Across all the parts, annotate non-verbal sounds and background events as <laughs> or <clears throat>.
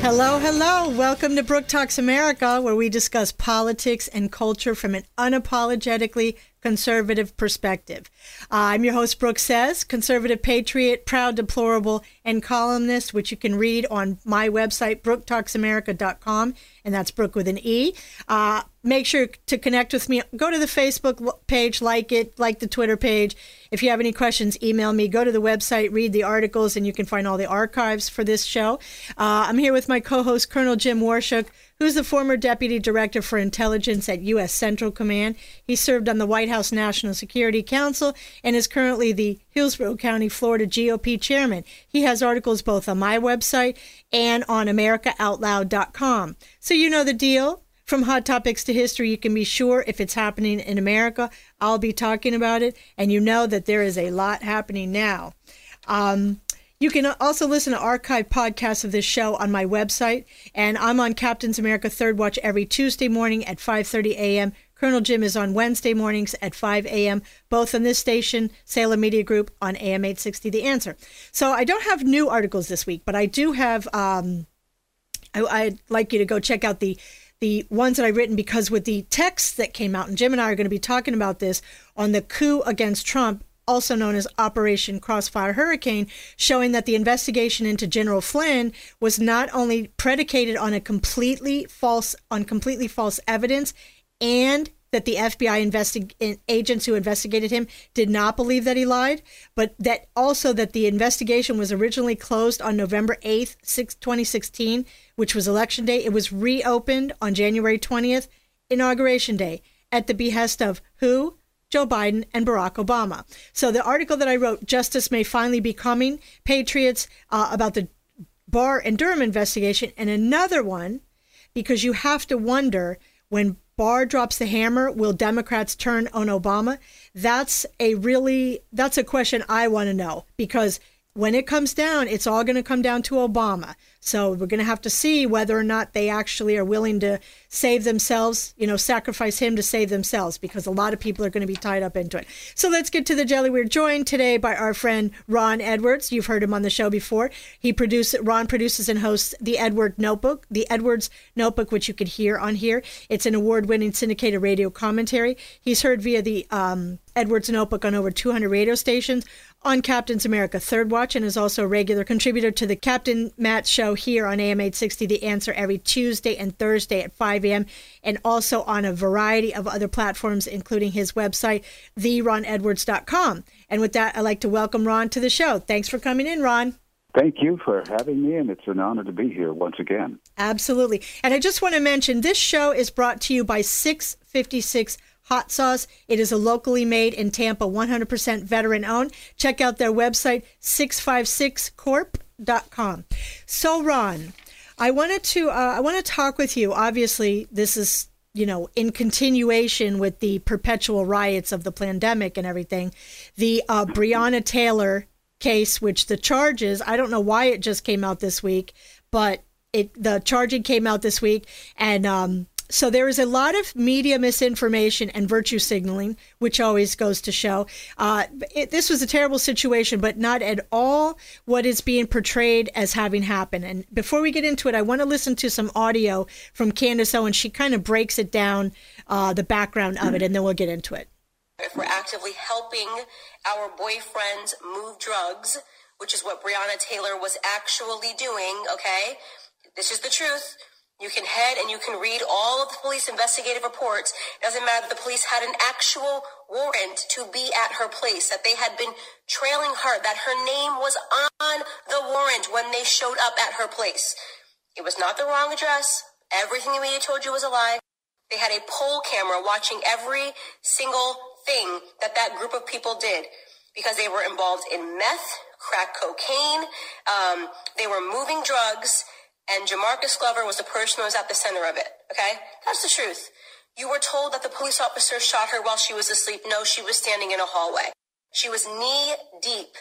Hello, hello. Welcome to Brooke Talks America, where we discuss politics and culture from an unapologetically conservative perspective. Uh, I'm your host, Brooke Says, conservative patriot, proud deplorable, and columnist, which you can read on my website, brooketalksamerica.com, and that's Brooke with an E. Uh, make sure to connect with me. Go to the Facebook page, like it, like the Twitter page. If you have any questions, email me. Go to the website, read the articles, and you can find all the archives for this show. Uh, I'm here with my co host, Colonel Jim Waurishuk who's the former Deputy Director for Intelligence at U.S. Central Command. He served on the White House National Security Council and is currently the Hillsborough County, Florida GOP chairman. He has articles both on my website and on AmericaOutloud.com. So you know the deal. From hot topics to history, you can be sure if it's happening in America, I'll be talking about it. And you know that there is a lot happening now. Um, you can also listen to archived podcasts of this show on my website, and I'm on Captain's America Third Watch every Tuesday morning at 5:30 a.m. Colonel Jim is on Wednesday mornings at 5 a.m., both on this station, Salem Media Group, on AM 860 The Answer. So I don't have new articles this week, but I do have. Um, I, would like you to go check out the the ones that I've written because with the texts that came out, and Jim and I are going to be talking about this on the coup against Trump also known as Operation Crossfire Hurricane, showing that the investigation into General Flynn was not only predicated on a completely false on completely false evidence and that the FBI agents who investigated him did not believe that he lied, but that also that the investigation was originally closed on November 8th, 2016, which was election day. It was reopened on January 20th, inauguration day, at the behest of who? Joe Biden and Barack Obama. So the article that I wrote, Justice May Finally Be Coming, Patriots, uh, about the Barr and Durham investigation, and another one, because you have to wonder when Barr drops the hammer, will Democrats turn on Obama? That's a really, that's a question I want to know because when it comes down, it's all going to come down to Obama. So we're going to have to see whether or not they actually are willing to save themselves, you know, sacrifice him to save themselves, because a lot of people are going to be tied up into it. So let's get to the jelly. We're joined today by our friend Ron Edwards. You've heard him on the show before. He produces, Ron produces and hosts the Edward Notebook, the Edwards Notebook, which you could hear on here. It's an award-winning syndicated radio commentary. He's heard via the um, Edwards Notebook on over 200 radio stations on Captain's America Third Watch and is also a regular contributor to the Captain Matt Show here on AM 860 The Answer every Tuesday and Thursday at 5 a.m. and also on a variety of other platforms, including his website, theronedwards.com. And with that, I'd like to welcome Ron to the show. Thanks for coming in, Ron. Thank you for having me, and it's an honor to be here once again. Absolutely. And I just want to mention this show is brought to you by 656 hot sauce. It is a locally made in Tampa, 100% veteran owned. Check out their website, 656corp.com. So, Ron, I wanted to uh, I want to talk with you. Obviously, this is you know in continuation with the perpetual riots of the pandemic and everything. The uh, Breonna Taylor case, which the charges I don't know why it just came out this week, but it the charging came out this week, and um, so there is a lot of media misinformation and virtue signaling, which always goes to show. Uh, it, this was a terrible situation, but not at all what is being portrayed as having happened. And before we get into it, I want to listen to some audio from Candace Owen. She kind of breaks it down, uh, the background of it, and then we'll get into it. If we're actively helping our boyfriends move drugs, which is what Breonna Taylor was actually doing, okay? This is the truth you can head and you can read all of the police investigative reports. Doesn't matter. The police had an actual warrant to be at her place, that they had been trailing her, that her name was on the warrant when they showed up at her place. It was not the wrong address. Everything the media told you was a lie. They had a poll camera watching every single thing that that group of people did because they were involved in meth, crack cocaine. Um, they were moving drugs and Jamarcus Glover was the person who was at the center of it. Okay? That's the truth. You were told that the police officer shot her while she was asleep. No, she was standing in a hallway. She was knee deep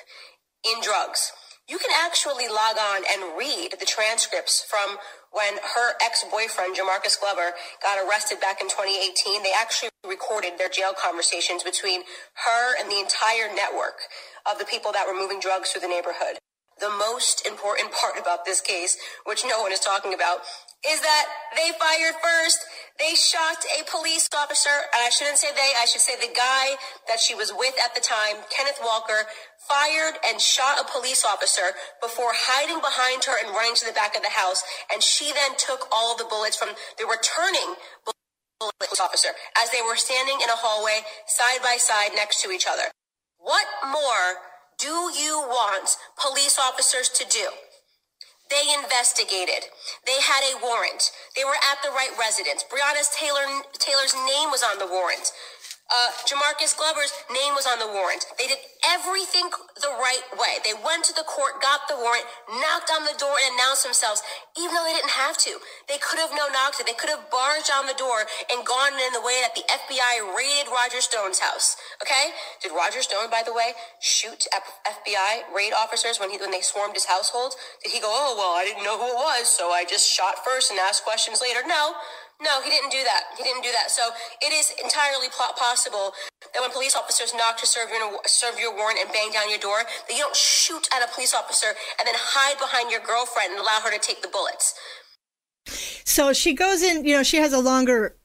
in drugs. You can actually log on and read the transcripts from when her ex-boyfriend, Jamarcus Glover, got arrested back in 2018. They actually recorded their jail conversations between her and the entire network of the people that were moving drugs through the neighborhood. The most important part about this case, which no one is talking about, is that they fired first. They shot a police officer, and I shouldn't say they, I should say the guy that she was with at the time, Kenneth Walker, fired and shot a police officer before hiding behind her and running to the back of the house. And she then took all the bullets from the returning police officer as they were standing in a hallway side by side next to each other. What more do you want police officers to do? They investigated. They had a warrant. They were at the right residence. Breonna Taylor, Taylor's name was on the warrant. Uh, Jamarcus Glover's name was on the warrant. They did everything the right way. They went to the court, got the warrant, knocked on the door, and announced themselves, even though they didn't have to. They could have no knocked it. They could have barged on the door and gone in the way that the FBI raided Roger Stone's house. Okay? Did Roger Stone, by the way, shoot FBI raid officers when he when they swarmed his household? Did he go, oh well, I didn't know who it was, so I just shot first and asked questions later? No. No, he didn't do that. He didn't do that. So it is entirely possible that when police officers knock to serve your serve your warrant and bang down your door, that you don't shoot at a police officer and then hide behind your girlfriend and allow her to take the bullets. So she goes in, you know, she has a longer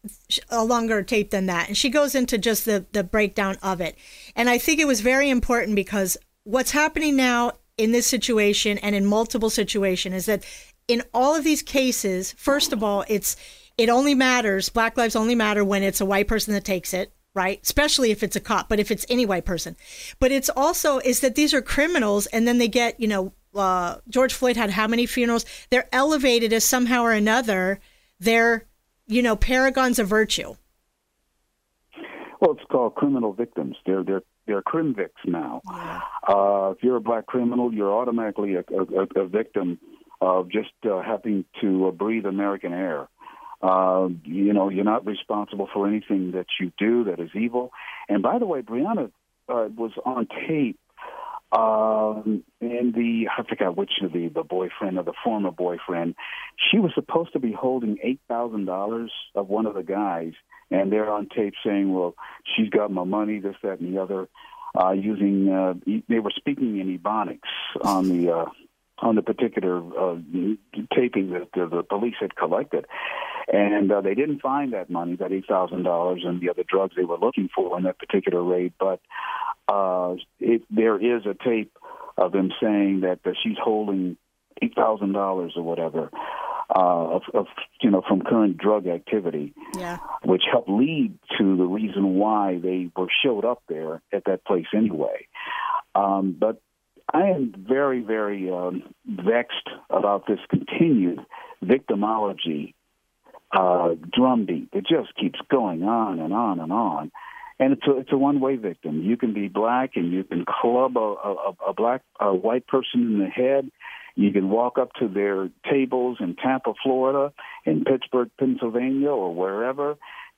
a longer tape than that and she goes into just the the breakdown of it. And I think it was very important because what's happening now in this situation and in multiple situations is that in all of these cases, first of all, it's it only matters, Black Lives only matter when it's a white person that takes it, right? Especially if it's a cop, but if it's any white person. But it's also is that these are criminals and then they get, you know, uh, George Floyd had how many funerals? They're elevated as somehow or another they're, you know, paragons of virtue. Well, it's called criminal victims. They're they're they're crimvics now. Yeah. Uh, if you're a black criminal, you're automatically a, a, a victim of just uh, having to uh, breathe American air. Uh, you know, you're not responsible for anything that you do that is evil. And by the way, Breonna uh, was on tape um, and the I forgot which of the the boyfriend or the former boyfriend, she was supposed to be holding eight thousand dollars of one of the guys, and they're on tape saying, "Well, she's got my money, this, that, and the other." Uh, using uh, they were speaking in Ebonics on the uh, on the particular uh, taping that the, the police had collected, and uh, they didn't find that money, that eight thousand dollars, and the other drugs they were looking for in that particular raid. But uh, it, there is a tape of them saying that uh, she's holding eight thousand dollars or whatever. Uh, of, of you know from current drug activity, yeah. which helped lead to the reason why they were showed up there at that place anyway. Um, but I am very, very um, vexed about this continued victimology uh, drumbeat. It just keeps going on and on and on. And it's a it's a one way victim. You can be black and you can club a, a, a black a white person in the head. You can walk up to their tables in Tampa, Florida, in Pittsburgh, Pennsylvania, or wherever,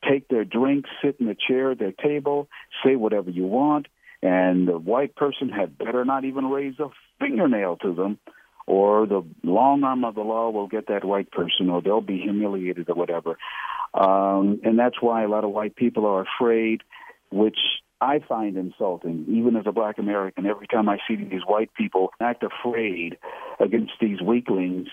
take their drink, sit in the chair at their table, say whatever you want, and the white person had better not even raise a fingernail to them, or the long arm of the law will get that white person, or they'll be humiliated or whatever. Um, and that's why a lot of white people are afraid, which I find insulting, even as a black American. Every time I see these white people act afraid against these weaklings,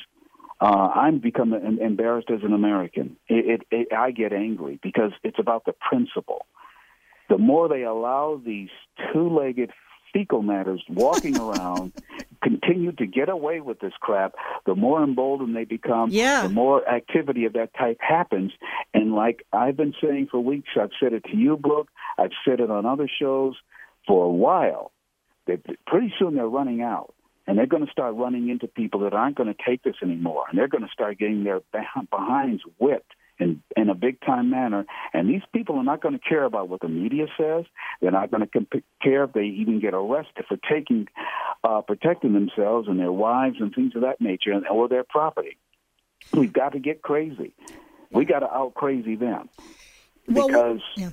uh, I'm become embarrassed as an American. It, it, it, I get angry because it's about the principle the more they allow these two-legged fecal matters walking <laughs> around continue to get away with this crap, the more emboldened they become, yeah. the more activity of that type happens. And like I've been saying for weeks, I've said it to you, Brooke, I've said it on other shows for a while. They, pretty soon they're running out. And they're going to start running into people that aren't going to take this anymore. And they're going to start getting their behinds whipped in, in a big time manner. And these people are not going to care about what the media says. They're not going to comp- care if they even get arrested for taking, uh, protecting themselves and their wives and things of that nature, and, or their property. We've got to get crazy. We got to out crazy them. Well, because yeah.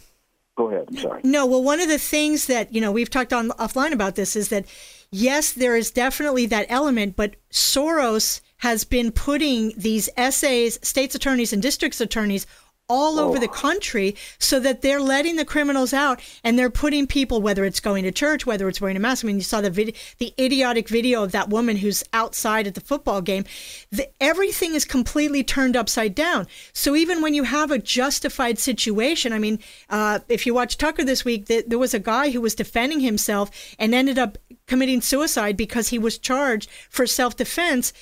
go ahead. I'm sorry. No, well, one of the things that you know we've talked on offline about this is that yes, there is definitely that element, but Soros has been putting these essays, states attorneys and districts attorneys all over the country so that they're letting the criminals out and they're putting people whether it's going to church whether it's wearing a mask. I mean you saw the video the idiotic video of that woman who's outside at the football game. The, everything is completely turned upside down. So even when you have a justified situation i mean uh, if you watch tucker this week the, there was a guy who was defending himself and ended up committing suicide because he was charged for self-defense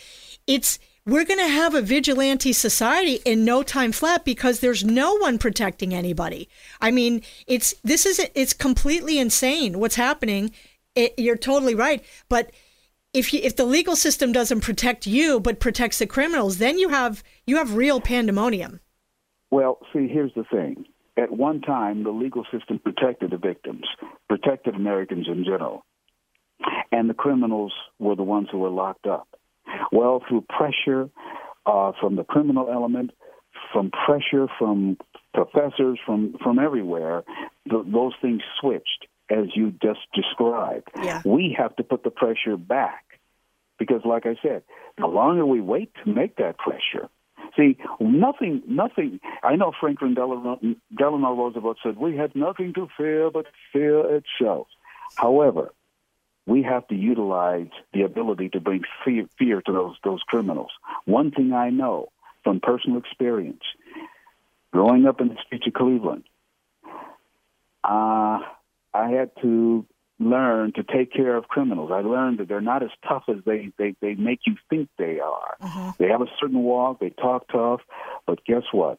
it's we're going to have a vigilante society in no time flat because there's no one protecting anybody. I mean, it's this is it's completely insane what's happening. It, you're totally right, but if you, if the legal system doesn't protect you but protects the criminals, then you have you have real pandemonium. Well, see, here's the thing. At one time, the legal system protected the victims, protected Americans in general, and the criminals were the ones who were locked up. Well, through pressure uh, from the criminal element, from pressure from professors, from from everywhere, th- those things switched as you just described. Yeah. We have to put the pressure back because, like I said, the longer we wait to make that pressure, See, nothing, nothing. I know Franklin Delano, Delano Roosevelt said, "We had nothing to fear but fear itself." However, we have to utilize the ability to bring fear, fear to those those criminals. One thing I know from personal experience, growing up in the streets of Cleveland, uh, I had to learn to take care of criminals. I learned that they're not as tough as they they, they make you think they are. They have a certain walk, they talk tough, but guess what?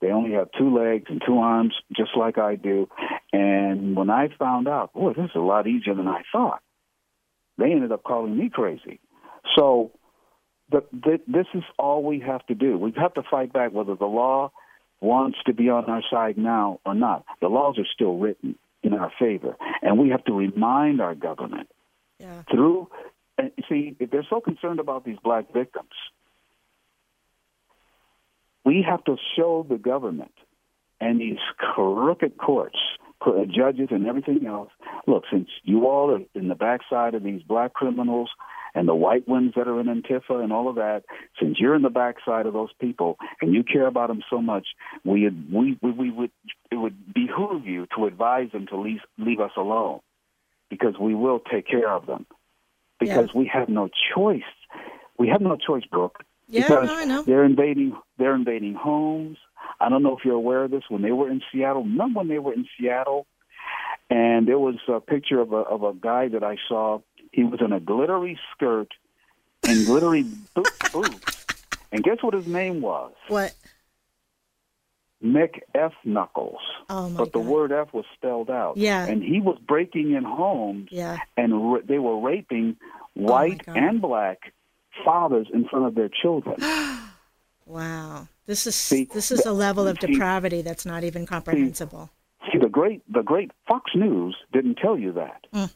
They only have two legs and two arms, just like I do. And when I found out, boy, this is a lot easier than I thought they ended up calling me crazy. So the, the, this is all we have to do. We have to fight back whether the law wants to be on our side now or not. The laws are still written in our favor, and we have to remind our government Yeah. through. And see, if they're so concerned about these black victims, we have to show the government and these crooked courts, judges, and everything else. Look, since you all are in the backside of these black criminals and the white ones that are in Antifa and all of that, since you're in the backside of those people and you care about them so much, we we we, we would it would behoove you to advise them to leave leave us alone because we will take care of them because we have no choice. We have no choice, Brooke. Yeah, because no, I know. they're invading. They're invading homes. I don't know if you're aware of this. When they were in Seattle, remember when they were in Seattle, and there was a picture of a of a guy that I saw. He was in a glittery skirt and glittery <laughs> boots, and guess what his name was? What? Mick F. Knuckles. Oh my but the God. word F was spelled out. Yeah. And he was breaking in homes Yeah. and ra- they were raping Oh white God. and black fathers in front of their children. <gasps> Wow. This is See, this is a level of see- depravity that's not even comprehensible. See, great the great Fox News didn't tell you that. Mm.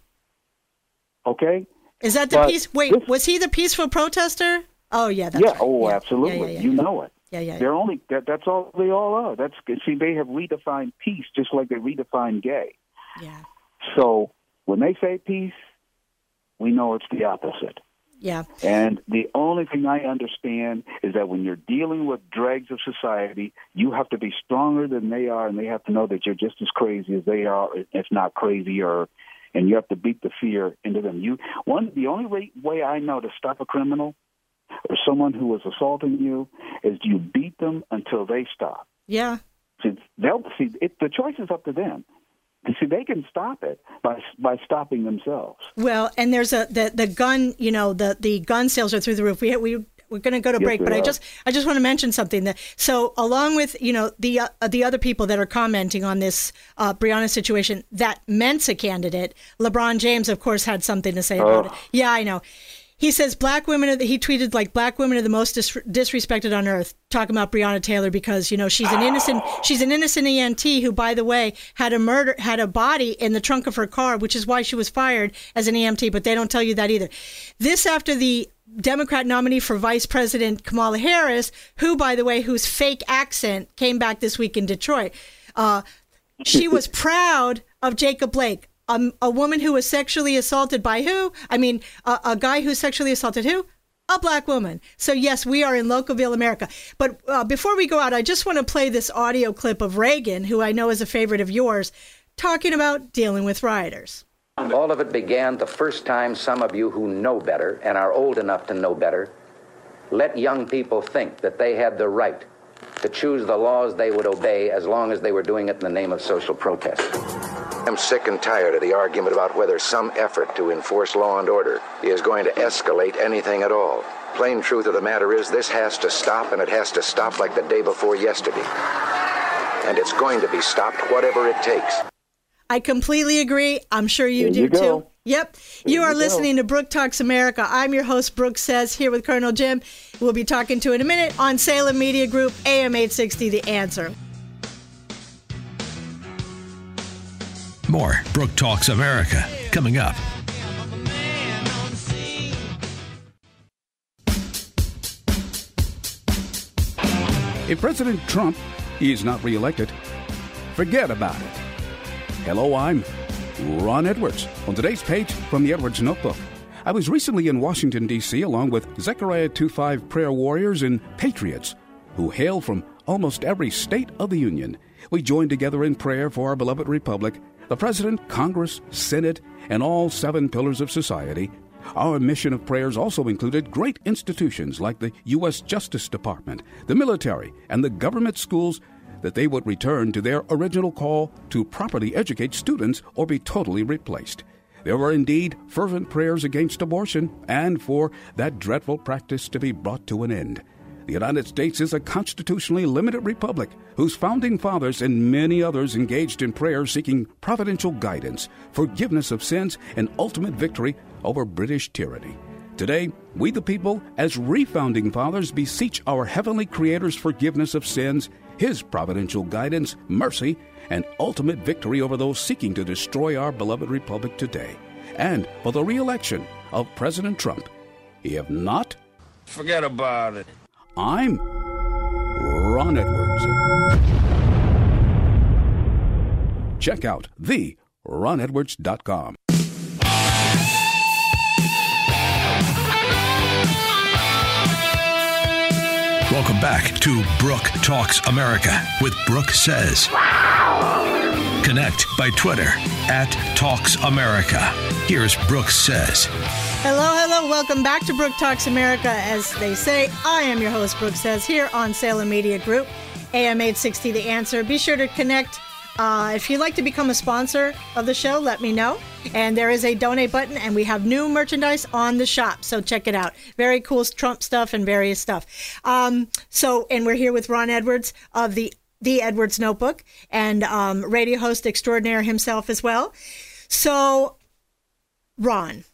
Okay? Is that the But peace? Wait, this- was he the peaceful protester? Oh yeah, that's yeah. right. Oh, Yeah. absolutely. Yeah, yeah, you know it. Yeah, yeah. They're only that, that's all they all are. That's see, they have redefined peace just like they redefined gay. yeah. So when they say peace, we know it's the opposite. Yeah. And the only thing I understand is that when you're dealing with dregs of society, you have to be stronger than they are, and they have to know that you're just as crazy as they are, if not crazier. And you have to beat the fear into them. You one the only way, way I know to stop a criminal or someone who is assaulting you is you beat them until they stop. Yeah. See, they'll see. It, the choice is up to them. See, they can stop it by by stopping themselves. Well, and there's a the the gun, you know, the the gun sales are through the roof. We we we're going to go to Yes, break, but I just I just want to mention something that so along with you know the uh, the other people that are commenting on this uh, Breonna situation, that Mensa candidate LeBron James, of course, had something to say about Oh. it. Yeah, I know. He says black women are the, he tweeted like black women are the most dis- disrespected on earth. Talking about Breonna Taylor because you know she's an innocent she's an innocent EMT who by the way had a murder had a body in the trunk of her car which is why she was fired as an EMT but they don't tell you that either. This after the Democrat nominee for Vice President Kamala Harris who by the way whose fake accent came back this week in Detroit. Uh, she was <laughs> proud of Jacob Blake, a woman who was sexually assaulted by who? I mean, a, a guy who sexually assaulted who? a black woman. So, yes, we are in Localville, America. But uh, before we go out, I just want to play this audio clip of Reagan, who I know is a favorite of yours, talking about dealing with rioters. All of it began the first time some of you who know better and are old enough to know better let young people think that they had the right to choose the laws they would obey as long as they were doing it in the name of social protest. I'm sick and tired of the argument about whether some effort to enforce law and order is going to escalate anything at all. Plain truth of the matter is, this has to stop, and it has to stop like the day before yesterday. And it's going to be stopped, whatever it takes. I completely agree. I'm sure you There do you go. too. Yep. you are you listening to Brooke Talks America. I'm your host, Brooke Says, here with Colonel Jim. We'll be talking to in a minute on Salem Media Group, AM 860, The Answer. More Brooke Talks America coming up. If President Trump is not reelected, forget about it. Hello, I'm Ron Edwards. On today's page from the Edwards Notebook, I was recently in Washington, D.C., along with Zechariah 2.5 prayer warriors and patriots who hail from almost every state of the Union. We joined together in prayer for our beloved republic, the President, Congress, Senate, and all seven pillars of society. Our mission of prayers also included great institutions like the U.S. Justice Department, the military, and the government schools that they would return to their original call to properly educate students or be totally replaced. There were indeed fervent prayers against abortion and for that dreadful practice to be brought to an end. The United States is a constitutionally limited republic whose founding fathers and many others engaged in prayer seeking providential guidance, forgiveness of sins, and ultimate victory over British tyranny. Today, we the people, as refounding fathers, beseech our heavenly Creator's forgiveness of sins, His providential guidance, mercy, and ultimate victory over those seeking to destroy our beloved republic today, and for the re election of President Trump. If not, Forget about it. I'm Ron Edwards. Check out the ronedwards.com. Welcome back to Brooke Talks America with Brooke Says. Connect by Twitter at Talks America. Here's Brooke Says. Hello, hello. Welcome back to Brooke Talks America. As they say, I am your host, Brooke Says, here on Salem Media Group, AM 860 The Answer. Be sure to connect. Uh, if you'd like to become a sponsor of the show, let me know. And there is a donate button, and we have new merchandise on the shop. So check it out. Very cool Trump stuff and various stuff. Um, so, and we're here with Ron Edwards of the the Edwards Notebook and um, radio host extraordinaire himself as well. So, Ron,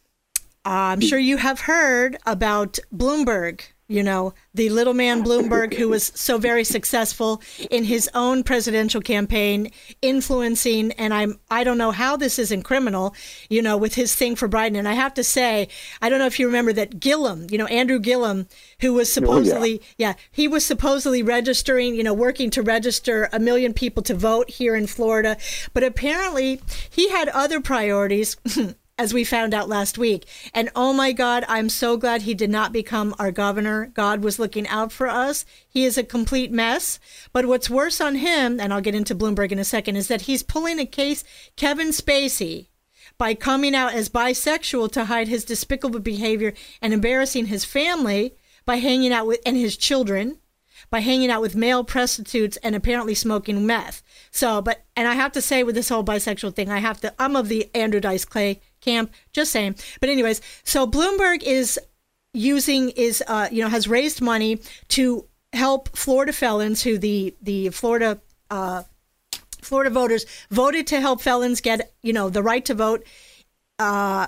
I'm sure you have heard about Bloomberg, you know, the little man Bloomberg who was so very successful in his own presidential campaign, influencing, and I'm, I don't know how this isn't criminal, you know, with his thing for Biden. And I have to say, I don't know if you remember that Gillum, you know, Andrew Gillum, who was oh, supposedly, yeah, he was supposedly registering, you know, working to register a million people to vote here in Florida. But apparently he had other priorities. <clears throat> as we found out last week. And oh my God, I'm so glad he did not become our governor. God was looking out for us. He is a complete mess. But what's worse on him, and I'll get into Bloomberg in a second, is that he's pulling a case, Kevin Spacey, by coming out as bisexual to hide his despicable behavior and embarrassing his family by hanging out with and his children by hanging out with male prostitutes and apparently smoking meth. So, but and I have to say with this whole bisexual thing, I have to I'm of the Andrew Dice Clay camp, just saying. But anyways, so Bloomberg is using is uh you know has raised money to help Florida felons who the the Florida uh Florida voters voted to help felons get you know the right to vote uh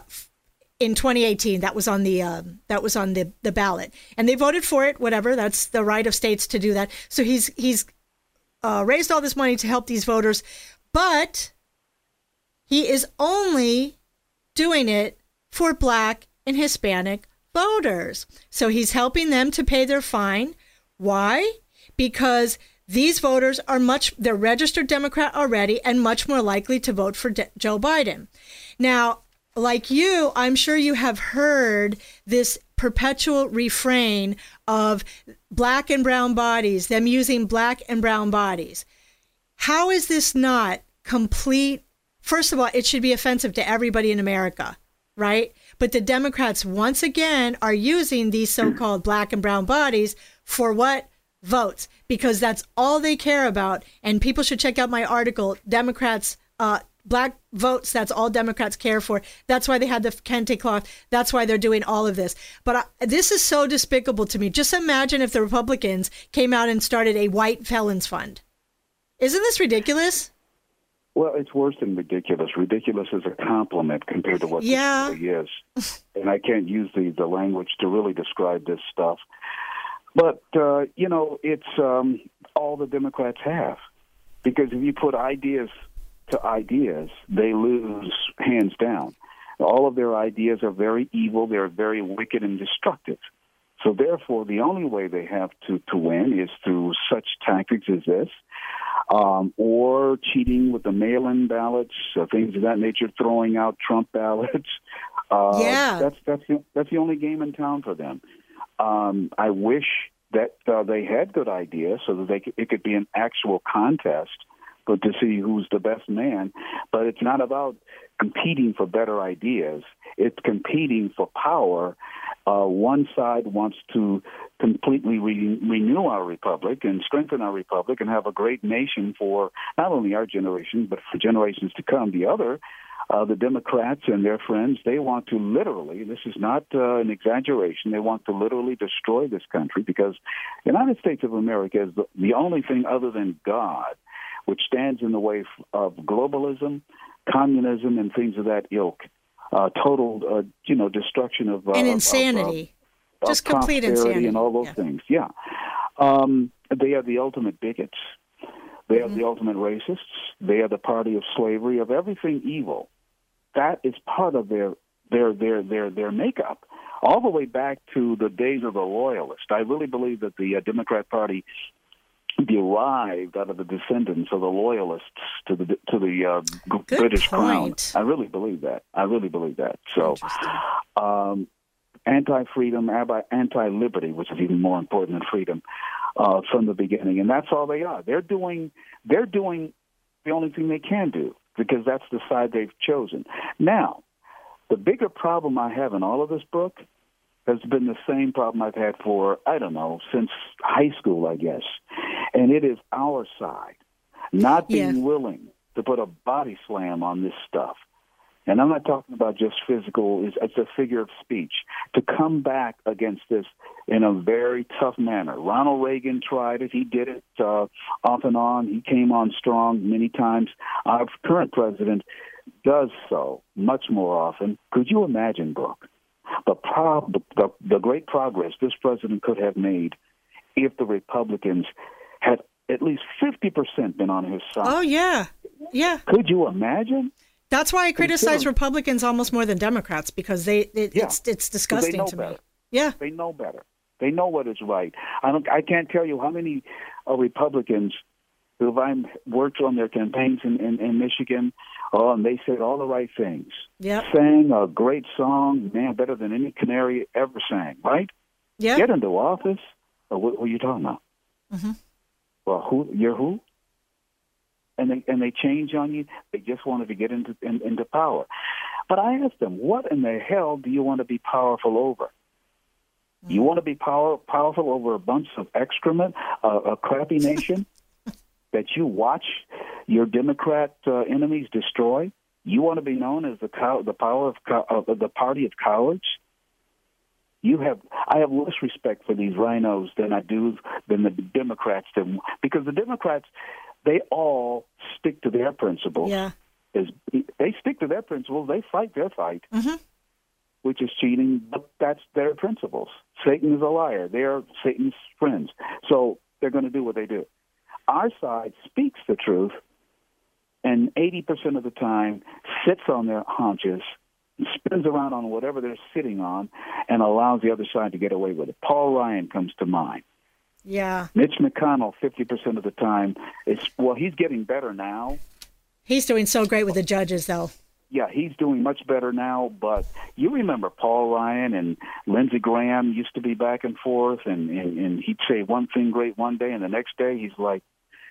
in 2018 that was on the uh, that was on the the ballot. And they voted for it whatever. That's the right of states to do that. So he's he's uh, raised all this money to help these voters. But he is only doing it for black and hispanic voters. So he's helping them to pay their fine. Why? Because these voters are much they're registered democrat already and much more likely to vote for De- joe biden. Now like you i'm sure you have heard this perpetual refrain of black and brown bodies them using black and brown bodies. How is this not complete first of all it should be offensive to everybody in america right but the democrats once again are using these so-called black and brown bodies for what votes because that's all they care about. And people should check out my article, Democrats, uh, black votes, that's all Democrats care for. That's why they had the kente cloth. That's why they're doing all of this. But I, this is so despicable to me. Just imagine if the Republicans came out and started a white felons fund. Isn't this ridiculous? Well, it's worse than ridiculous. Ridiculous is a compliment compared to what yeah. this really is. and I can't use the, the language to really describe this stuff. But uh, you know, it's um, all the Democrats have, because if you put ideas to ideas, they lose hands down. All of their ideas are very evil. They're very wicked and destructive. So therefore, the only way they have to, to win is through such tactics as this, um, or cheating with the mail-in ballots, uh, things of that nature, throwing out Trump <laughs> ballots. Uh, yeah, that's that's the, that's the only game in town for them. Um, I wish that uh, they had good ideas so that they could, it could be an actual contest, but to see who's the best man. But it's not about competing for better ideas. It's competing for power. Uh, one side wants to completely re- renew our republic and strengthen our republic and have a great nation for not only our generation but for generations to come. The other uh, the Democrats and their friends, they want to literally, this is not uh, an exaggeration, they want to literally destroy this country because the United States of America is the, the only thing other than God which stands in the way of globalism, communism, and things of that ilk. Uh, total, uh, you know, destruction of uh, and insanity, of, just complete insanity, and all those yeah. things. Yeah, um, they are the ultimate bigots. They are Mm-hmm. the ultimate racists. They are the party of slavery, of everything evil that is part of their their their their their makeup all the way back to the days of the loyalists. I really believe that the uh, Democrat Party derived out of the descendants of the loyalists to the to the uh, British point. crown. I really believe that. I really believe that. So, um, anti-freedom, anti- anti-liberty, which is even more important than freedom, uh, from the beginning, and that's all they are. They're doing they're doing the only thing they can do because that's the side they've chosen. Now, the bigger problem I have in all of this Brooke has been the same problem I've had for, I don't know, since high school, I guess. And it is our side not being Yeah. willing to put a body slam on this stuff. And I'm not talking about just physical, it's, it's a figure of speech. To come back against this in a very tough manner. Ronald Reagan tried it. He did it uh, off and on. He came on strong many times. Our current president does so much more often. Could you imagine, Brooke, the, pro- the, the great progress this president could have made if the Republicans had at least 50% been on his side? Oh yeah, yeah. Could you imagine? That's why I criticize Consider- Republicans almost more than Democrats because they it, Yeah. it's it's disgusting to me. better. Yeah, They know better. They know what is right. I don't. I can't tell you how many uh, Republicans who I've worked on their campaigns in, in, in Michigan. Oh, and they said all the right things. Yep. Sang a great song, man, better than any canary ever sang. Right? yeah. Get into office. Or what, what are you talking about? Mm-hmm. Well, who? You're who? And they and they change on you. They just wanted to get into in, into power. But I asked them, what in the hell do you want to be powerful over? You want to be power, powerful over a bunch of excrement, uh, a crappy nation <laughs> that you watch your Democrat uh, enemies destroy? You want to be known as the cow- the power of uh, the party of cowards? You have I have less respect for these RINOs than I do than the Democrats do, because the Democrats they all stick to their principles. Yeah. Is they stick to their principles, they fight their fight Mhm. which is cheating, but that's their principles. Satan is a liar. They're Satan's friends. So they're going to do what they do. Our side speaks the truth, and 80% of the time sits on their haunches, spins around on whatever they're sitting on, and allows the other side to get away with it. Paul Ryan comes to mind. Yeah. Mitch McConnell, 50% of the time, is, well, he's getting better now. He's doing so great with the judges, though. Yeah, he's doing much better now, but you remember Paul Ryan and Lindsey Graham used to be back and forth, and, and, and he'd say one thing great one day, and the next day he's like,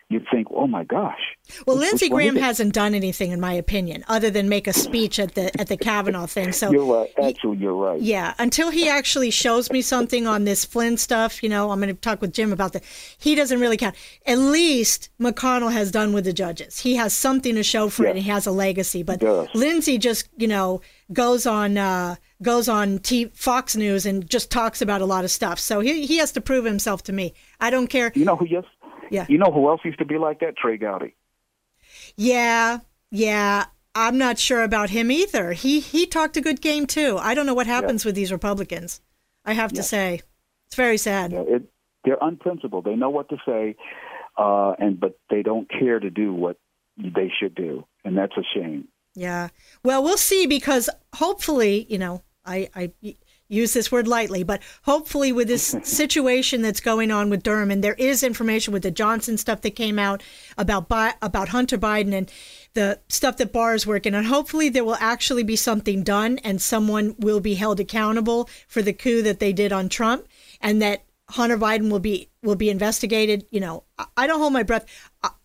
you'd think, oh my gosh. Well, Lindsey Graham hasn't done anything, in my opinion, other than make a speech at the at the Kavanaugh thing. So you're right. Actually, you're right. Yeah, until he actually shows me something on this Flynn stuff, you know, I'm going to talk with Jim about that. He doesn't really count. At least McConnell has done with the judges. He has something to show for it. and He has a legacy. But Lindsey just, you know, goes on. Uh, goes on T- Fox News and just talks about a lot of stuff. So he he has to prove himself to me. I don't care. You know who yes yeah. You know who else used to be like that? Trey Gowdy. Yeah, yeah. I'm not sure about him either. He he talked a good game too. I don't know what happens yeah. with these Republicans. I have yeah. to say, it's very sad. Yeah, it, they're unprincipled. They know what to say, uh, and but they don't care to do what they should do, and that's a shame. Yeah. Well, we'll see because hopefully, you know, I, I use this word lightly, but hopefully with this <laughs> situation that's going on with Durham, and there is information with the Johnson stuff that came out about about Hunter Biden and the stuff that Barr is working on. Hopefully there will actually be something done, and someone will be held accountable for the coup that they did on Trump, and that Hunter Biden will be will be investigated. You know, I don't hold my breath.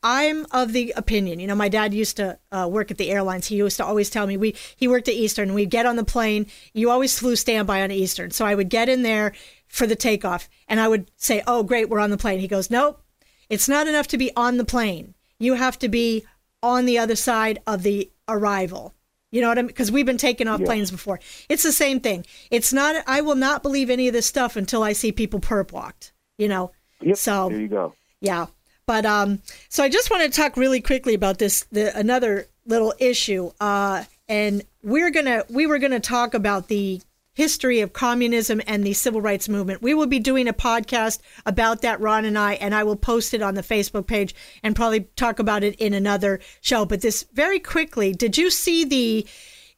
I'm of the opinion. You know, my dad used to uh, work at the airlines. He used to always tell me we he worked at Eastern. We'd get on the plane. You always flew standby on Eastern, so I would get in there for the takeoff, and I would say, "Oh, great, we're on the plane." He goes, "Nope, it's not enough to be on the plane. You have to be on the other side of the arrival." You know what I mean? Because we've been taking off yeah. planes before. It's the same thing. It's not. I will not believe any of this stuff until I see people perp walked. You know. Yep. So there you go. Yeah, but um, so I just want to talk really quickly about this. The another little issue. Uh, and we're gonna we were gonna talk about the history of communism and the civil rights movement. We will be doing a podcast about that, Ron and I, and I will post it on the Facebook page and probably talk about it in another show. But this very quickly, did you see the,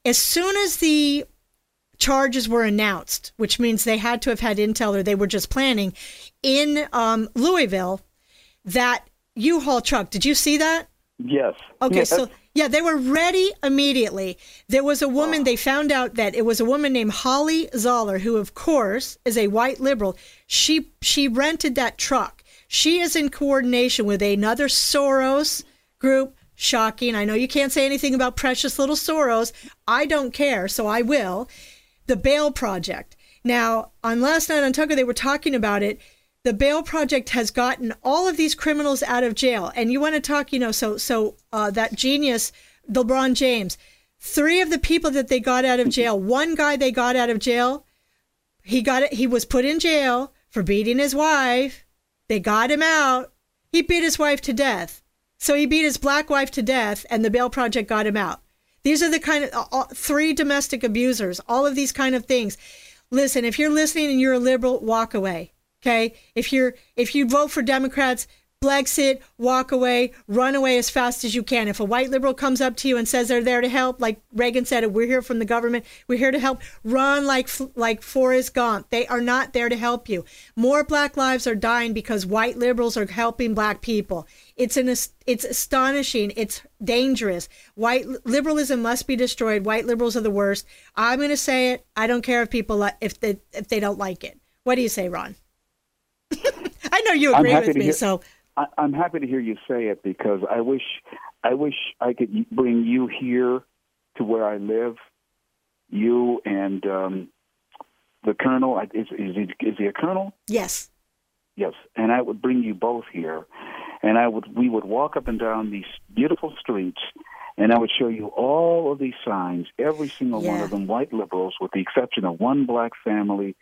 as soon as the charges were announced, which means they had to have had intel or they were just planning in um, Louisville, that U-Haul truck, did you see that? Yes. Okay, yes. so yeah, they were ready immediately. There was a woman, they found out that it was a woman named Holly Zoller, who, of course, is a white liberal. She, she rented that truck. She is in coordination with another Soros group. Shocking. I know you can't say anything about precious little Soros. I don't care, so I will. The Bail Project. Now, on last night on Tucker, they were talking about it the bail project has gotten all of these criminals out of jail. And you want to talk you know so so uh, that genius lebron james. Three of the people that they got out of jail one guy they got out of jail he got it he was put in jail for beating his wife. They got him out. He beat his wife to death. So he beat his black wife to death and the bail project got him out. These are the kind of uh, three domestic abusers all of these kind of things. Listen if you're listening and you're a liberal walk away Okay. If you're, if you vote for Democrats, Blexit, walk away, run away as fast as you can. If a white liberal comes up to you and says they're there to help, like Reagan said, we're here from the government, we're here to help, run like like Forrest Gump. They are not there to help you. More black lives are dying because white liberals are helping black people. It's an it's astonishing. It's dangerous. White liberalism must be destroyed. White liberals are the worst. I'm going to say it. I don't care if people if they if they don't like it. What do you say, Ron? I know you agree with me, hear, so I, I'm happy to hear you say it because I wish I wish I could bring you here to where I live. You and um, the colonel is is he, is he a colonel? Yes. Yes, and I would bring you both here, and I would we would walk up and down these beautiful streets, and I would show you all of these signs, every single yeah. one of them white liberals, with the exception of one black family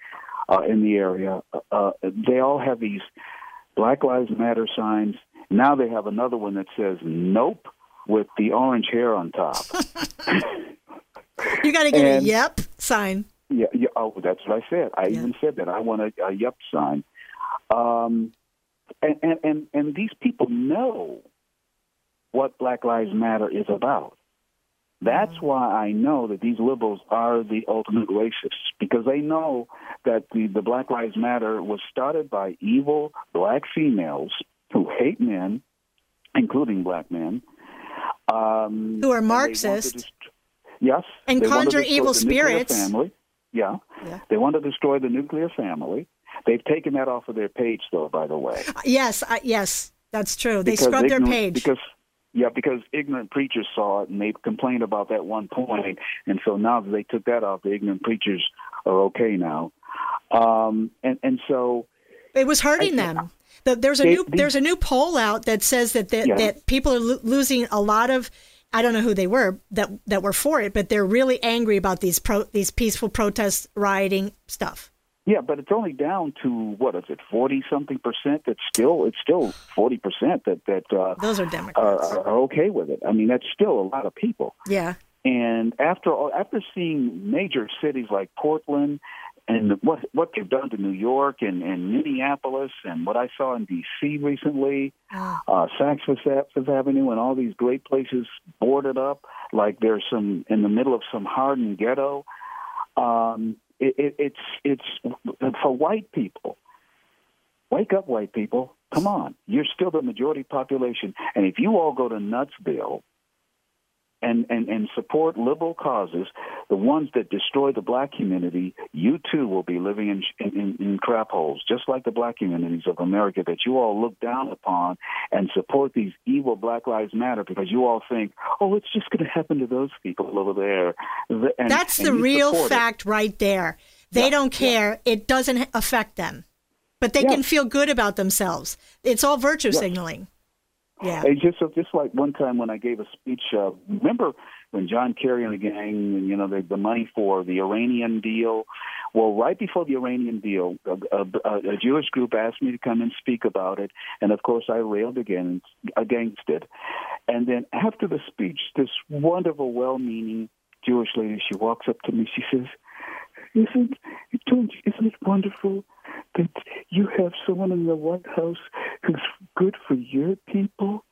uh, in the area. Uh, uh, they all have these Black Lives Matter signs. Now they have another one that says "Nope" with the orange hair on top. <laughs> <laughs> you got to get and, a "Yep" sign. Yeah, yeah. Oh, that's what I said. I yeah. even said that I want a, a "Yep" sign. Um, and, and and and these people know what Black Lives Matter is about. That's why I know that these liberals are the ultimate racists because they know that the, the Black Lives Matter was started by evil black females who hate men, including black men, um, Who are and they want to Marxist. dest- yes, And they want to conjure evil spirits. Family. Yeah. Yeah. they want to destroy the nuclear family. They've taken that off of their page, though. By the way, Yes, I, yes, that's true. They Because scrubbed their page. because yeah, because ignorant preachers saw it and they complained about that one point, and so now that they took that off, the ignorant preachers are okay now. Um, and and so It was hurting I- them. The, there's a They- new they- there's a new poll out that says that that, Yeah. that people are lo- losing a lot of I don't know who they were that that were for it, but they're really angry about these pro these peaceful protest rioting stuff. Yeah, but it's only down to what is it, forty something percent? That's still it's still forty percent that that uh, Those are are, Democrats. are okay with it. I mean, that's still a lot of people. yeah. And after all, after seeing major cities like Portland and what what they've done to New York and, and Minneapolis and what I saw in D.C. recently, uh, Saks Fifth Avenue and all these great places boarded up like there's some in the middle of some hardened ghetto. Um, it, it, it's it's for white people. Wake up, white people! Come on, you're still the majority population, and if you all go to Nutsville and, and, and support liberal causes, the ones that destroy the black community, you too will be living in, in, in crap holes, just like the black communities of America that you all look down upon and support these evil Black Lives Matter because you all think, oh, it's just going to happen to those people over there. And, That's the real support it. fact right there. They Yeah, don't care. It doesn't affect them. But they Yeah. can feel good about themselves. It's all virtue signaling. Yeah. It's just just like one time when I gave a speech. Uh, remember when John Kerry and the gang, and you know, the, the money for the Iranian deal. Well, right before the Iranian deal, a, a, a Jewish group asked me to come and speak about it, and of course I railed against against it. And then after the speech, this wonderful, well-meaning Jewish lady, she walks up to me. She says, "Isn't don't isn't it wonderful that you have someone in the White House who's good for your people?"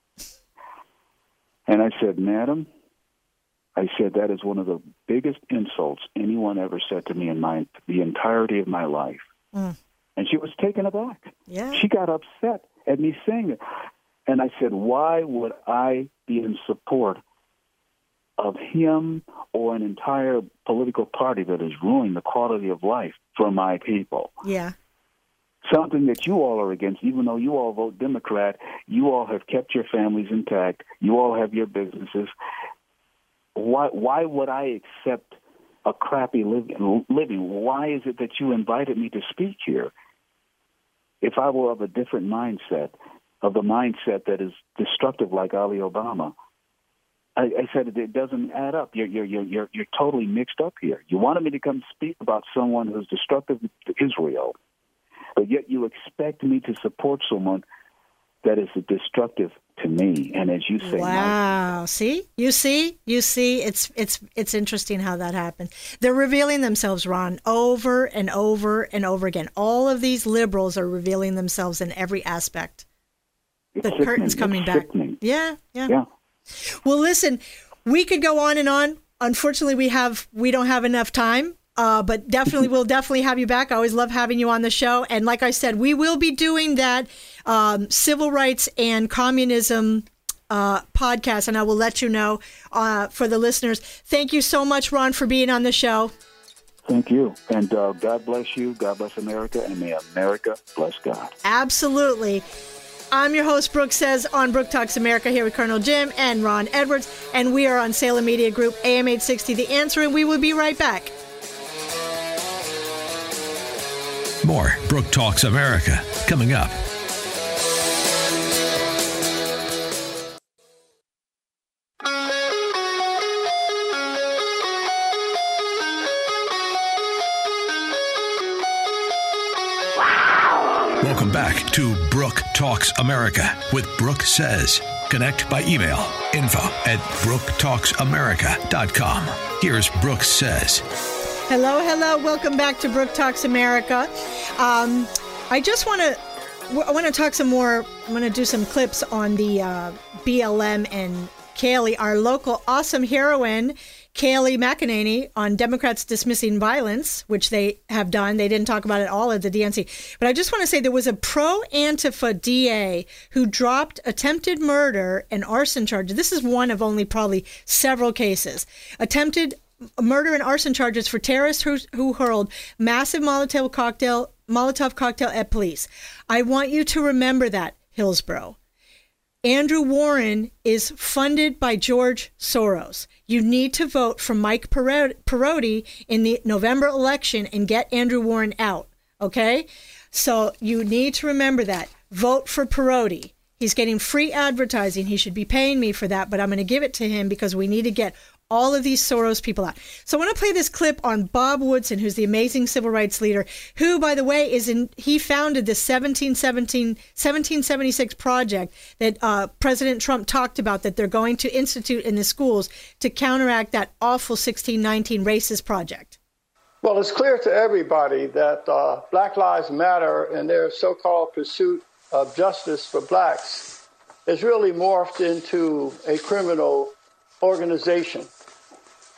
And I said, "Madam." I said that is one of the biggest insults anyone ever said to me in my the entirety of my life. Mm. And she was taken aback. Yeah. She got upset at me saying it. And I said, Why would I be in support of him or an entire political party that is ruining the quality of life for my people? Yeah. Something that you all are against, even though you all vote Democrat, you all have kept your families intact, you all have your businesses. Why why would I accept a crappy living living? Why is it that you invited me to speak here? If I were of a different mindset, of the mindset that is destructive like Ali Obama, I, I said it doesn't add up. You're, you're you're you're you're totally mixed up here. You wanted me to come speak about someone who's destructive to Israel, but yet you expect me to support someone that is destructive to me. And as you say, Mike, Wow. See? You see? You see? It's it's it's interesting how that happened. They're revealing themselves, Ron, over and over and over again. All of these liberals are revealing themselves in every aspect. The curtain's coming back. Yeah, yeah. Yeah. Well, listen, we could go on and on. Unfortunately, we have we don't have enough time. Uh, but definitely, we'll <laughs> definitely have you back. I always love having you on the show. And like I said, we will be doing that um, civil rights and communism uh, podcast, and I will let you know uh, for the listeners. Thank you so much, Ron, for being on the show. Thank you. And uh, God bless you. God bless America. And may America bless God. Absolutely. I'm your host, Brooke Says, on Brooke Talks America, here with Colonel Jim and Ron Edwards, and we are on Salem Media Group, AM 860 The Answer, and we will be right back. More Brooke Talks America coming up. Welcome back to Brooke Talks America with Brooke Says. Connect by email info at brooketalksamerica.com. Here's Brooke Says. Hello, hello. Welcome back to Brooke Talks America. Um, I just want to. I want to talk some more. I'm going to do some clips on the uh, BLM and Kayleigh, our local awesome heroine, Kayleigh McEnany, on Democrats dismissing violence, which they have done. They didn't talk about it all at the DNC. But I just want to say there was a pro Antifa DA who dropped attempted murder and arson charges. This is one of only probably several cases. Attempted murder and arson charges for terrorists who, who hurled massive Molotov cocktail Molotov cocktail at police. I want you to remember that, Hillsborough. Andrew Warren is funded by George Soros. You need to vote for Mike Perotti in the November election and get Andrew Warren out. Okay? So you need to remember that. Vote for Perotti. He's getting free advertising. He should be paying me for that, but I'm going to give it to him because we need to get all of these Soros people out. So I want to play this clip on Bob Woodson, who's the amazing civil rights leader, who, by the way, is in. He founded the 1717, 1776 project that uh, President Trump talked about that they're going to institute in the schools to counteract that awful 1619 racist project. Well, it's clear to everybody that uh, Black Lives Matter and their so-called pursuit of justice for blacks has really morphed into a criminal organization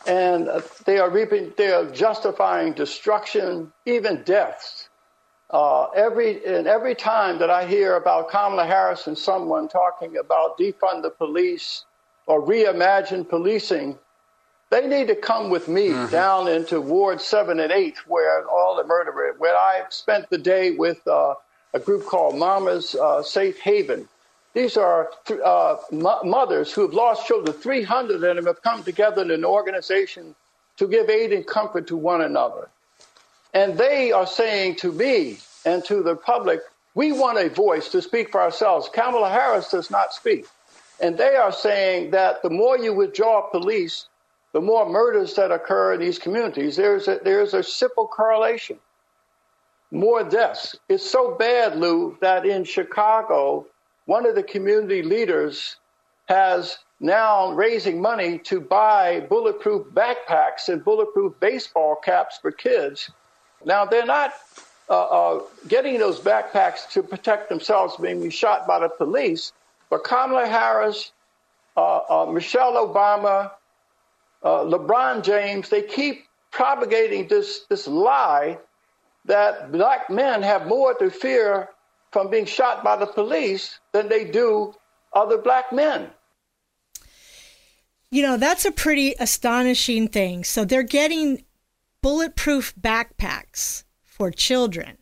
and they are reaping, they are justifying destruction, even deaths. Uh, every and every time that I hear about Kamala Harris and someone talking about defund the police or reimagine policing, they need to come with me mm-hmm. down into Ward Seven and Eight, where all the murder, where I spent the day with uh, a group called Mama's uh, Safe Haven, these are uh, mothers who have lost children. 300 of them have come together in an organization to give aid and comfort to one another. And they are saying to me and to the public, we want a voice to speak for ourselves. Kamala Harris does not speak. And they are saying that the more you withdraw police, the more murders that occur in these communities. There's a, there's a simple correlation. More deaths. It's so bad, Lou, that in Chicago, one of the community leaders has now raising money to buy bulletproof backpacks and bulletproof baseball caps for kids. Now, they're not uh, uh, getting those backpacks to protect themselves being shot by the police, but Kamala Harris, uh, uh Michelle Obama, uh, LeBron James, they keep propagating this, this lie that black men have more to fear from being shot by the police than they do other black men. You know, that's a pretty astonishing thing. So they're getting bulletproof backpacks for children,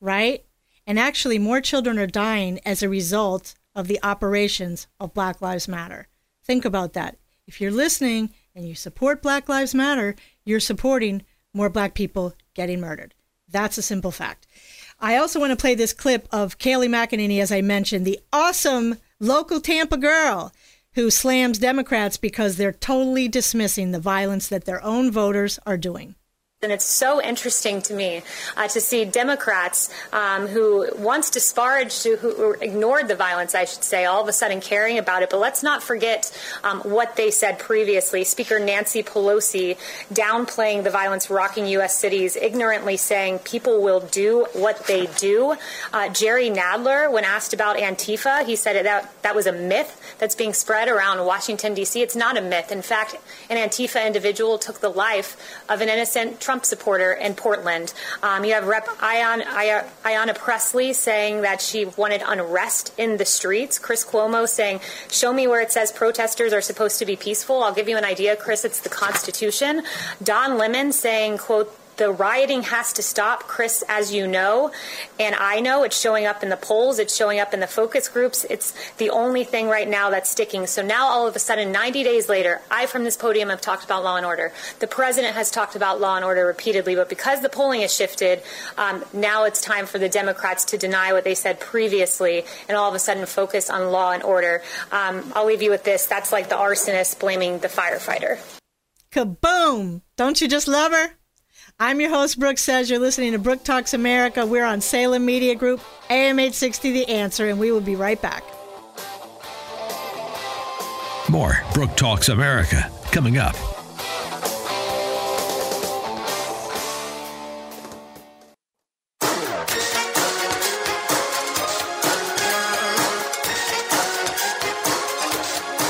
right? And actually, more children are dying as a result of the operations of Black Lives Matter. Think about that. If you're listening and you support Black Lives Matter, you're supporting more black people getting murdered. That's a simple fact. I also want to play this clip of Kayleigh McEnany, as I mentioned, the awesome local Tampa girl who slams Democrats because they're totally dismissing the violence that their own voters are doing. And it's so interesting to me uh, to see Democrats um, who once disparaged, who ignored the violence, I should say, all of a sudden caring about it. But let's not forget um, what they said previously. Speaker Nancy Pelosi downplaying the violence rocking U.S. cities, ignorantly saying people will do what they do. Uh, Jerry Nadler, when asked about Antifa, he said that that was a myth that's being spread around Washington, D.C. It's not a myth. In fact, an Antifa individual took the life of an innocent Trump supporter in Portland. Um, you have Rep. Ayanna, Ayanna Pressley saying that she wanted unrest in the streets. Chris Cuomo saying, Show me where it says protesters are supposed to be peaceful. I'll give you an idea, Chris. It's the Constitution. Don Lemon saying, quote, the rioting has to stop, Chris, as you know. And I know it's showing up in the polls, it's showing up in the focus groups. It's the only thing right now that's sticking. So now, all of a sudden, 90 days later, I from this podium have talked about law and order. The president has talked about law and order repeatedly. But because the polling has shifted, um, now it's time for the Democrats to deny what they said previously and all of a sudden focus on law and order. Um, I'll leave you with this. That's like the arsonist blaming the firefighter. Kaboom! Don't you just love her? I'm your host, Brooke Says. You're listening to Brooke Talks America. We're on Salem Media Group, AM 860 The Answer, and we will be right back. More Brooke Talks America coming up.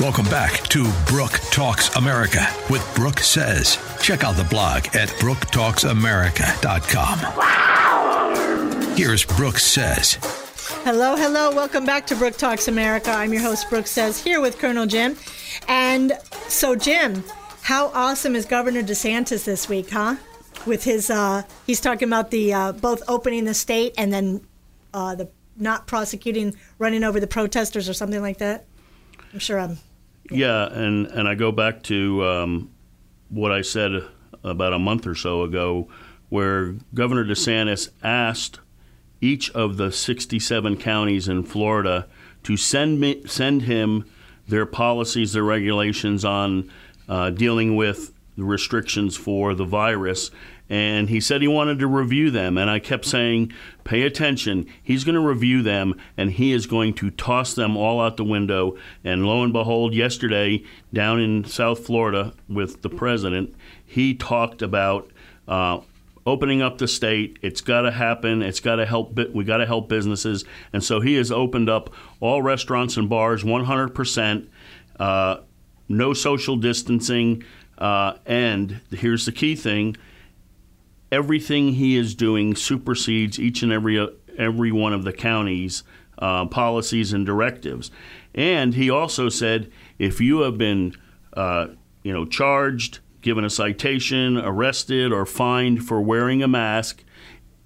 Welcome back to Brooke Talks America with Brooke Says. Check out the blog at brooketalksamerica.com. Here's Brooke Says. Hello, hello. Welcome back to Brooke Talks America. I'm your host, Brooke Says, here with Colonel Jim. And so, Jim, how awesome is Governor DeSantis this week, huh? With his, uh, he's talking about the uh, both opening the state and then uh, the not prosecuting, running over the protesters or something like that. I'm sure I'm yeah, and, and I go back to um, what I said about a month or so ago, where Governor DeSantis asked each of the 67 counties in Florida to send me, send him their policies, their regulations on uh, dealing with the restrictions for the virus and he said he wanted to review them. And I kept saying, pay attention. He's going to review them and he is going to toss them all out the window. And lo and behold, yesterday down in South Florida with the president, he talked about. Uh, opening up the state. It's got to happen. It's got to help. We got to help businesses, and so he has opened up all restaurants and bars 100 uh, percent. No social distancing, uh, and here's the key thing: everything he is doing supersedes each and every every one of the county's uh, policies and directives. And he also said, if you have been, uh, you know, charged, given a citation, arrested, or fined for wearing a mask,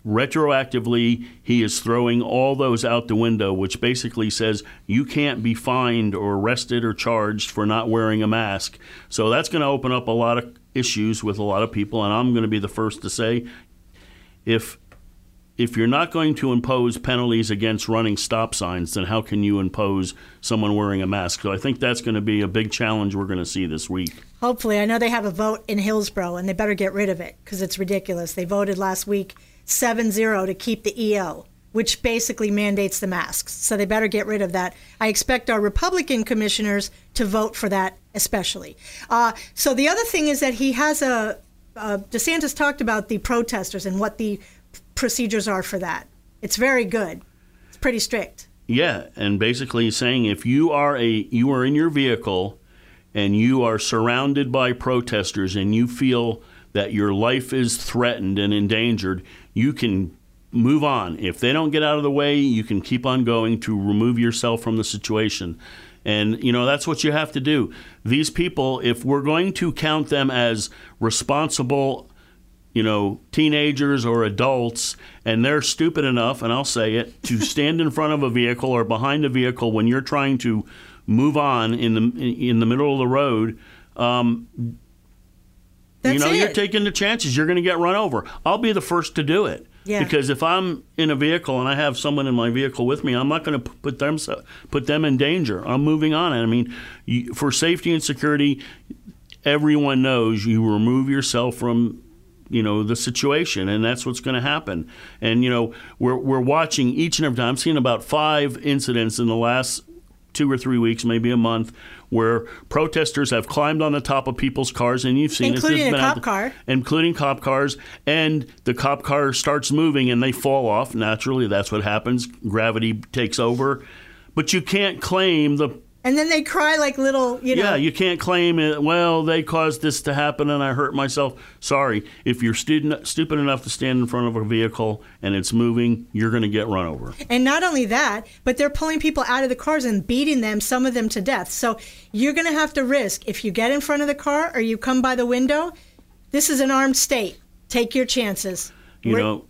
retroactively he is throwing all those out the window, which basically says you can't be fined or arrested or charged for not wearing a mask. So that's going to open up a lot of issues with a lot of people, and I'm going to be the first to say if if you're not going to impose penalties against running stop signs, then how can you impose someone wearing a mask? So I think that's going to be a big challenge we're going to see this week. Hopefully, I know they have a vote in Hillsborough, and they better get rid of it because it's ridiculous. They voted last week 7-0 to keep the EO which basically mandates the masks. So they better get rid of that. I expect our Republican commissioners to vote for that, especially. Uh, so the other thing is that he has a uh, DeSantis talked about the protesters and what the procedures are for that. It's very good. It's pretty strict. Yeah, and basically saying if you are a you are in your vehicle and you are surrounded by protesters and you feel that your life is threatened and endangered, you can move on. If they don't get out of the way, you can keep on going to remove yourself from the situation. And, you know, that's what you have to do. These people, if we're going to count them as responsible, you know, teenagers or adults, and they're stupid enough, and I'll say it, to stand in front of a vehicle or behind a vehicle when you're trying to move on in the in the middle of the road, um, you know, it. you're taking the chances. You're going to get run over. I'll be the first to do it. Yeah. Because if I'm in a vehicle and I have someone in my vehicle with me, I'm not going to put them put them in danger. I'm moving on. I mean, for safety and security, everyone knows you remove yourself from you know the situation and that's what's going to happen and you know we're we're watching each and every time i'm seeing about five incidents in the last two or three weeks maybe a month where protesters have climbed on the top of people's cars, and you've seen including it. a cop car, including cop cars, and the cop car starts moving and they fall off. Naturally, that's what happens. Gravity takes over, but you can't claim the and then they cry like little, you know. Yeah, you can't claim it. Well, they caused this to happen, and I hurt myself. Sorry, if you're student, stupid enough to stand in front of a vehicle and it's moving, you're going to get run over. And not only that, but they're pulling people out of the cars and beating them, some of them to death. So you're going to have to risk if you get in front of the car or you come by the window. This is an armed state. Take your chances. You We're, know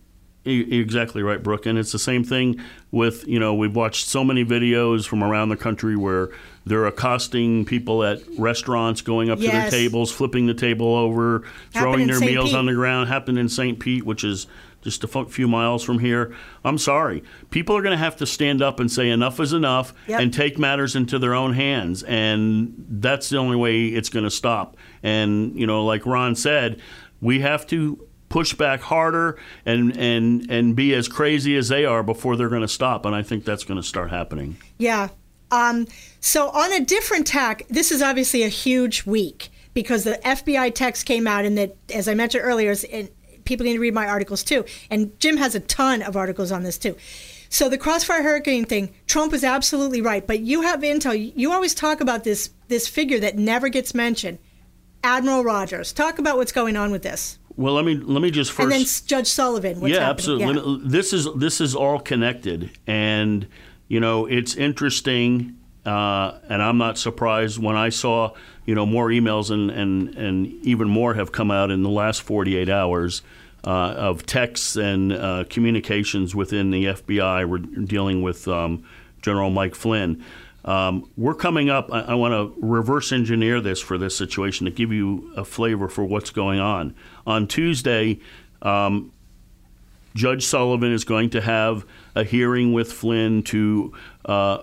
exactly right, Brooke. And it's the same thing with, you know, we've watched so many videos from around the country where they're accosting people at restaurants, going up yes. to their tables, flipping the table over, throwing their meals Pete. on the ground. Happened in St. Pete, which is just a few miles from here. I'm sorry. People are going to have to stand up and say enough is enough yep. and take matters into their own hands. And that's the only way it's going to stop. And, you know, like Ron said, we have to push back harder and and and be as crazy as they are before they're going to stop and i think that's going to start happening yeah um, so on a different tack this is obviously a huge week because the fbi text came out and that as i mentioned earlier and people need to read my articles too and jim has a ton of articles on this too So the Crossfire Hurricane thing, Trump was absolutely right. But you have intel. You always talk about this this figure that never gets mentioned, Admiral Rogers. Talk about what's going on with this. Well, let me let me just first. And then Judge Sullivan. What's yeah, happening? absolutely. Yeah. This is this is all connected, and you know it's interesting. Uh, and I'm not surprised when I saw you know more emails and and and even more have come out in the last 48 hours. Uh, of texts and uh, communications within the FBI. We're dealing with um, General Mike Flynn. Um, we're coming up. I, I want to reverse engineer this for this situation to give you a flavor for what's going on. On Tuesday, um, Judge Sullivan is going to have a hearing with Flynn to uh,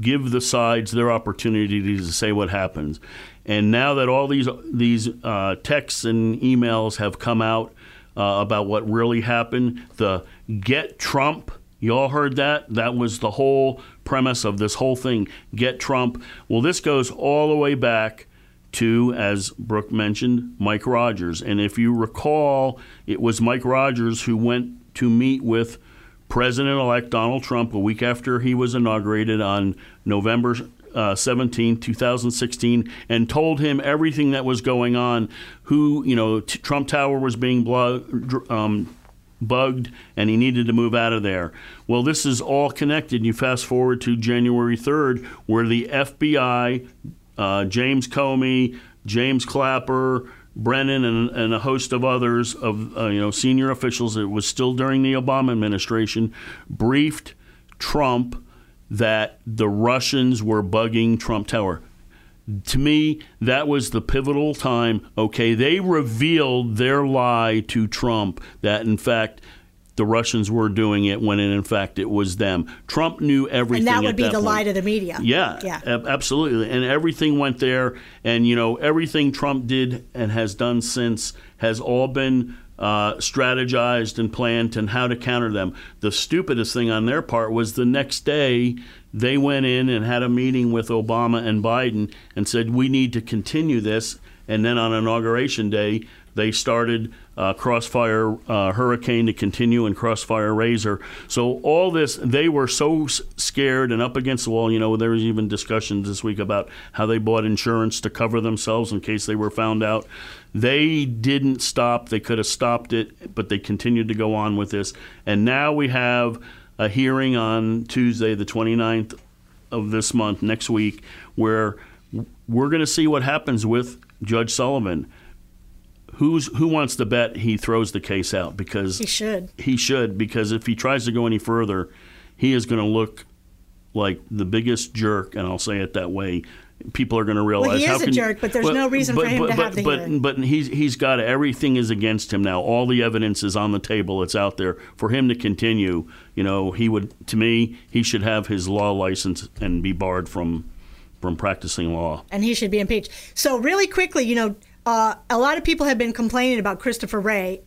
give the sides their opportunity to say what happens. And now that all these these uh, texts and emails have come out uh, about what really happened, the "Get Trump." You all heard that? That was the whole premise of this whole thing. Get Trump. Well, this goes all the way back to, as Brooke mentioned, Mike Rogers. And if you recall, it was Mike Rogers who went to meet with President elect Donald Trump a week after he was inaugurated on November uh, 17, 2016, and told him everything that was going on. Who, you know, Trump Tower was being blo- um, bugged and he needed to move out of there. Well, this is all connected. You fast forward to January 3rd, where the FBI, uh, James Comey, James Clapper, Brennan, and, and, a host of others of uh, you know senior officials. It was still during the Obama administration. Briefed Trump that the Russians were bugging Trump Tower to me, that was the pivotal time. Okay, they revealed their lie to Trump that, in fact, the Russians were doing it when, in fact, it was them. Trump knew everything. And that would be that the point. lie to the media. Yeah, yeah, absolutely. And everything went there. And you know, everything Trump did and has done since has all been uh, strategized and planned and how to counter them. The stupidest thing on their part was the next day they went in and had a meeting with Obama and Biden and said, we need to continue this. And then on Inauguration Day, they started uh, Crossfire uh, Hurricane to continue and Crossfire Razor. So all this, they were so scared and up against the wall. You know, there was even discussions this week about how they bought insurance to cover themselves in case they were found out. They didn't stop. They could have stopped it, but they continued to go on with this. And now we have a hearing on Tuesday, the 29th of this month, next week, where we're going to see what happens with Judge Sullivan. Who's who wants to bet he throws the case out because he should. He should because if he tries to go any further, he is going to look like the biggest jerk, and I'll say it that way. People are going to realize well, he is a jerk, but there's but, no reason but, for him but, to but, have the but, hearing. But he's he's got everything is against him now. All the evidence is on the table. It's out there for him to continue. You know, he would to me he should have his law license and be barred from from practicing law. And he should be impeached. So really quickly, you know, uh, a lot of people have been complaining about Christopher Wray,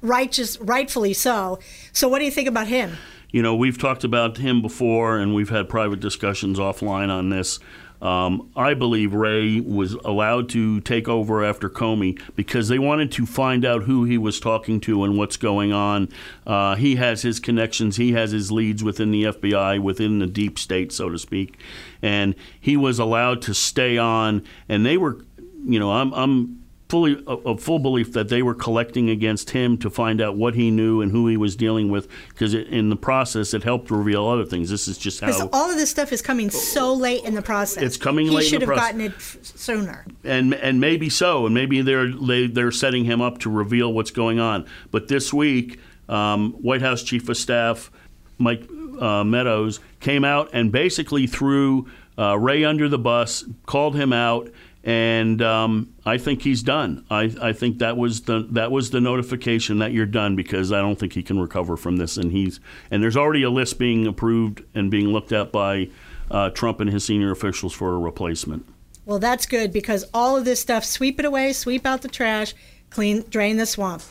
righteous, rightfully so. So what do you think about him? You know, we've talked about him before, and we've had private discussions offline on this. Um, I believe Wray was allowed to take over after Comey because they wanted to find out who he was talking to and what's going on. Uh, he has his connections, he has his leads within the FBI, within the deep state, so to speak, and he was allowed to stay on. And they were, you know, I'm, I'm fully of full belief that they were collecting against him to find out what he knew and who he was dealing with because in the process it helped reveal other things. This is just how all of this stuff is coming so late in the process. It's coming he late should in the have process. gotten it sooner. And and maybe so and maybe they're they, they're setting him up to reveal what's going on. But this week um, White House Chief of Staff Mike uh, Meadows came out and basically threw uh, Wray under the bus called him out and um, I think he's done. I, I think that was the that was the notification that you're done because I don't think he can recover from this. And he's and there's already a list being approved and being looked at by uh, Trump and his senior officials for a replacement. Well, that's good because all of this stuff, sweep it away, sweep out the trash, clean, drain the swamp.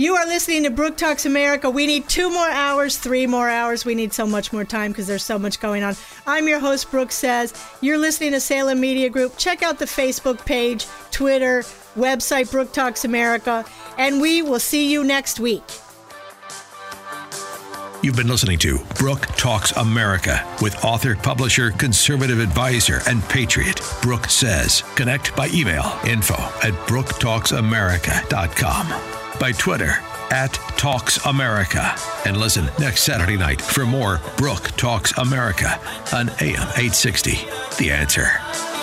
You are listening to Brooke Talks America. We need two more hours, three more hours. We need so much more time because there's so much going on. I'm your host, Brooke Says. You're listening to Salem Media Group. Check out the Facebook page, Twitter, website, Brooke Talks America, and we will see you next week. You've been listening to Brooke Talks America with author, publisher, conservative advisor, and patriot, Brooke Says. Connect by email info at brooketalksamerica.com, by Twitter at Talks America, and listen next Saturday night for more Brooke Talks America on AM 860. The answer.